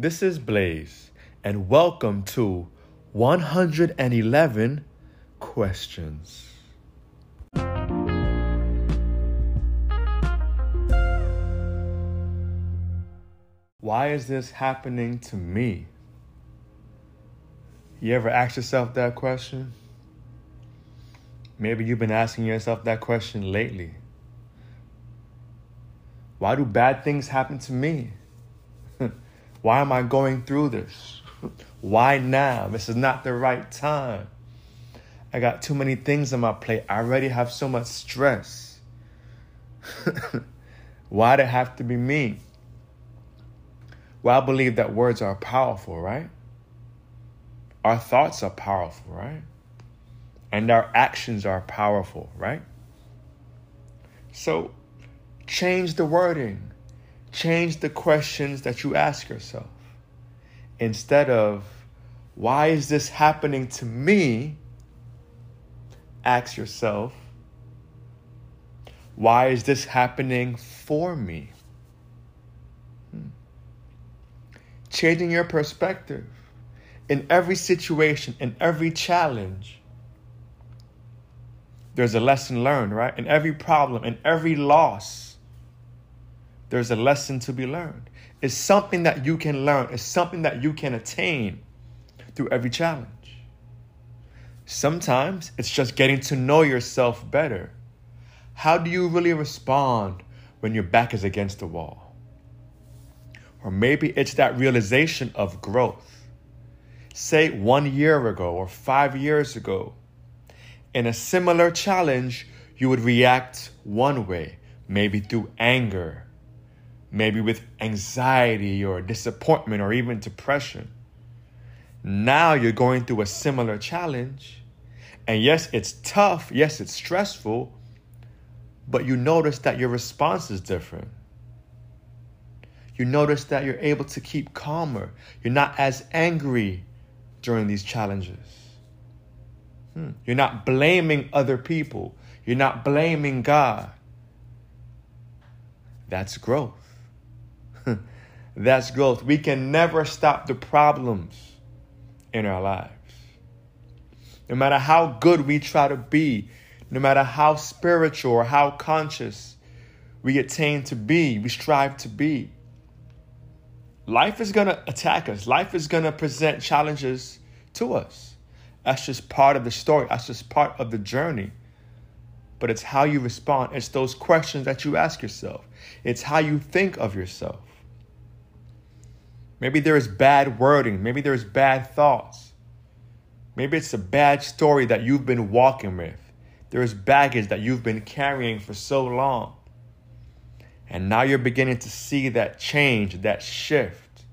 This is Blaze, and welcome to 111 Questions. Why is this happening to me? You ever ask yourself that question? Maybe you've been asking yourself that question lately. Why do bad things happen to me? Why am I going through this? Why now? This is not the right time. I got too many things on my plate. I already have so much stress. Why did it have to be me? Well, I believe that words are powerful, right? Our thoughts are powerful, right? And our actions are powerful, right? So change the wording, change the questions that you ask yourself. Instead of, why is this happening to me? Ask yourself, why is this happening for me? Hmm. Changing your perspective in every situation, in every challenge, there's a lesson learned, right? In every problem, in every loss, there's a lesson to be learned. It's something that you can learn, it's something that you can attain through every challenge. Sometimes it's just getting to know yourself better. How do you really respond when your back is against the wall? Or maybe it's that realization of growth say one year ago or five years ago, in a similar challenge, you would react one way, maybe through anger, maybe with anxiety or disappointment or even depression. Now you're going through a similar challenge. And yes, it's tough. Yes, it's stressful. But you notice that your response is different. You notice that you're able to keep calmer. You're not as angry during these challenges. Hmm. You're not blaming other people, you're not blaming God. That's growth. That's growth. We can never stop the problems in our lives. No matter how good we try to be, no matter how spiritual or how conscious we attain to be, we strive to be, life is going to attack us. Life is going to present challenges to us. That's just part of the story. That's just part of the journey. But it's how you respond. It's those questions that you ask yourself. It's how you think of yourself. Maybe there is bad wording. Maybe there's bad thoughts. Maybe it's a bad story that you've been walking with. There is baggage that you've been carrying for so long. And now you're beginning to see that change, that shift.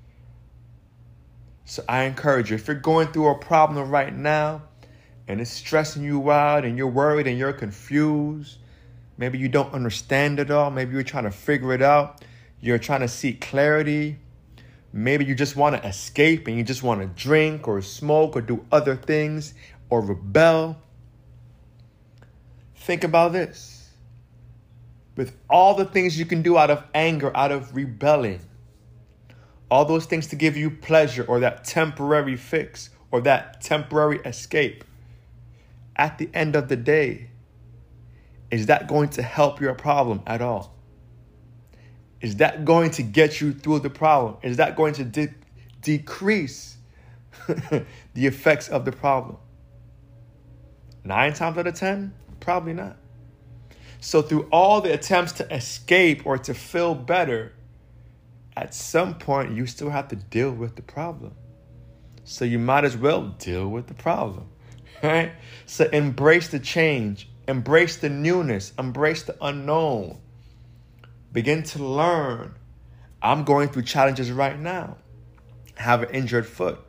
So I encourage you, if you're going through a problem right now and it's stressing you out and you're worried and you're confused, maybe you don't understand it all, maybe you're trying to figure it out, you're trying to seek clarity, maybe you just want to escape and you just want to drink or smoke or do other things or rebel. Think about this. With all the things you can do out of anger, out of rebelling, all those things to give you pleasure or that temporary fix or that temporary escape. At the end of the day, is that going to help your problem at all? Is that going to get you through the problem? Is that going to de- decrease the effects of the problem? Nine times out of ten, probably not. So, through all the attempts to escape or to feel better, at some point you still have to deal with the problem. So you might as well deal with the problem, right? So embrace the change, embrace the newness, embrace the unknown. Begin to learn. I'm going through challenges right now. I have an injured foot.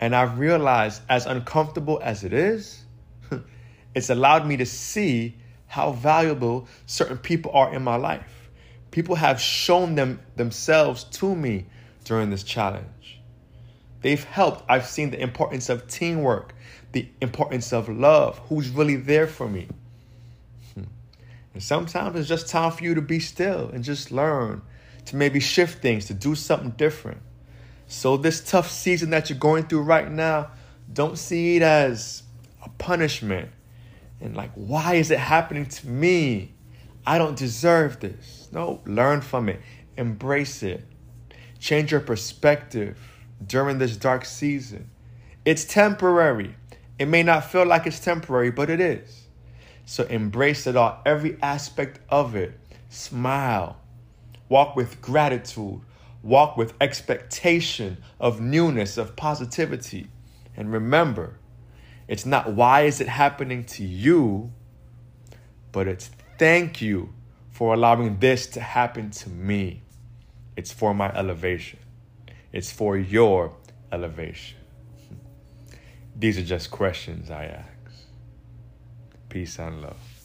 And I've realized, as uncomfortable as it is, it's allowed me to see how valuable certain people are in my life. People have shown them themselves to me during this challenge. They've helped. I've seen the importance of teamwork, the importance of love, who's really there for me. Hmm. And sometimes it's just time for you to be still and just learn to maybe shift things, to do something different. So, this tough season that you're going through right now, don't see it as a punishment. And like, why is it happening to me? I don't deserve this. No, learn from it, embrace it, change your perspective during this dark season. It's temporary. It may not feel like it's temporary, but it is. So embrace it all, every aspect of it. Smile. Walk with gratitude. Walk with expectation of newness, of positivity. And remember, it's not why is it happening to you, but it's thank you for allowing this to happen to me. It's for my elevation. It's for your elevation. These are just questions I ask. Peace and love.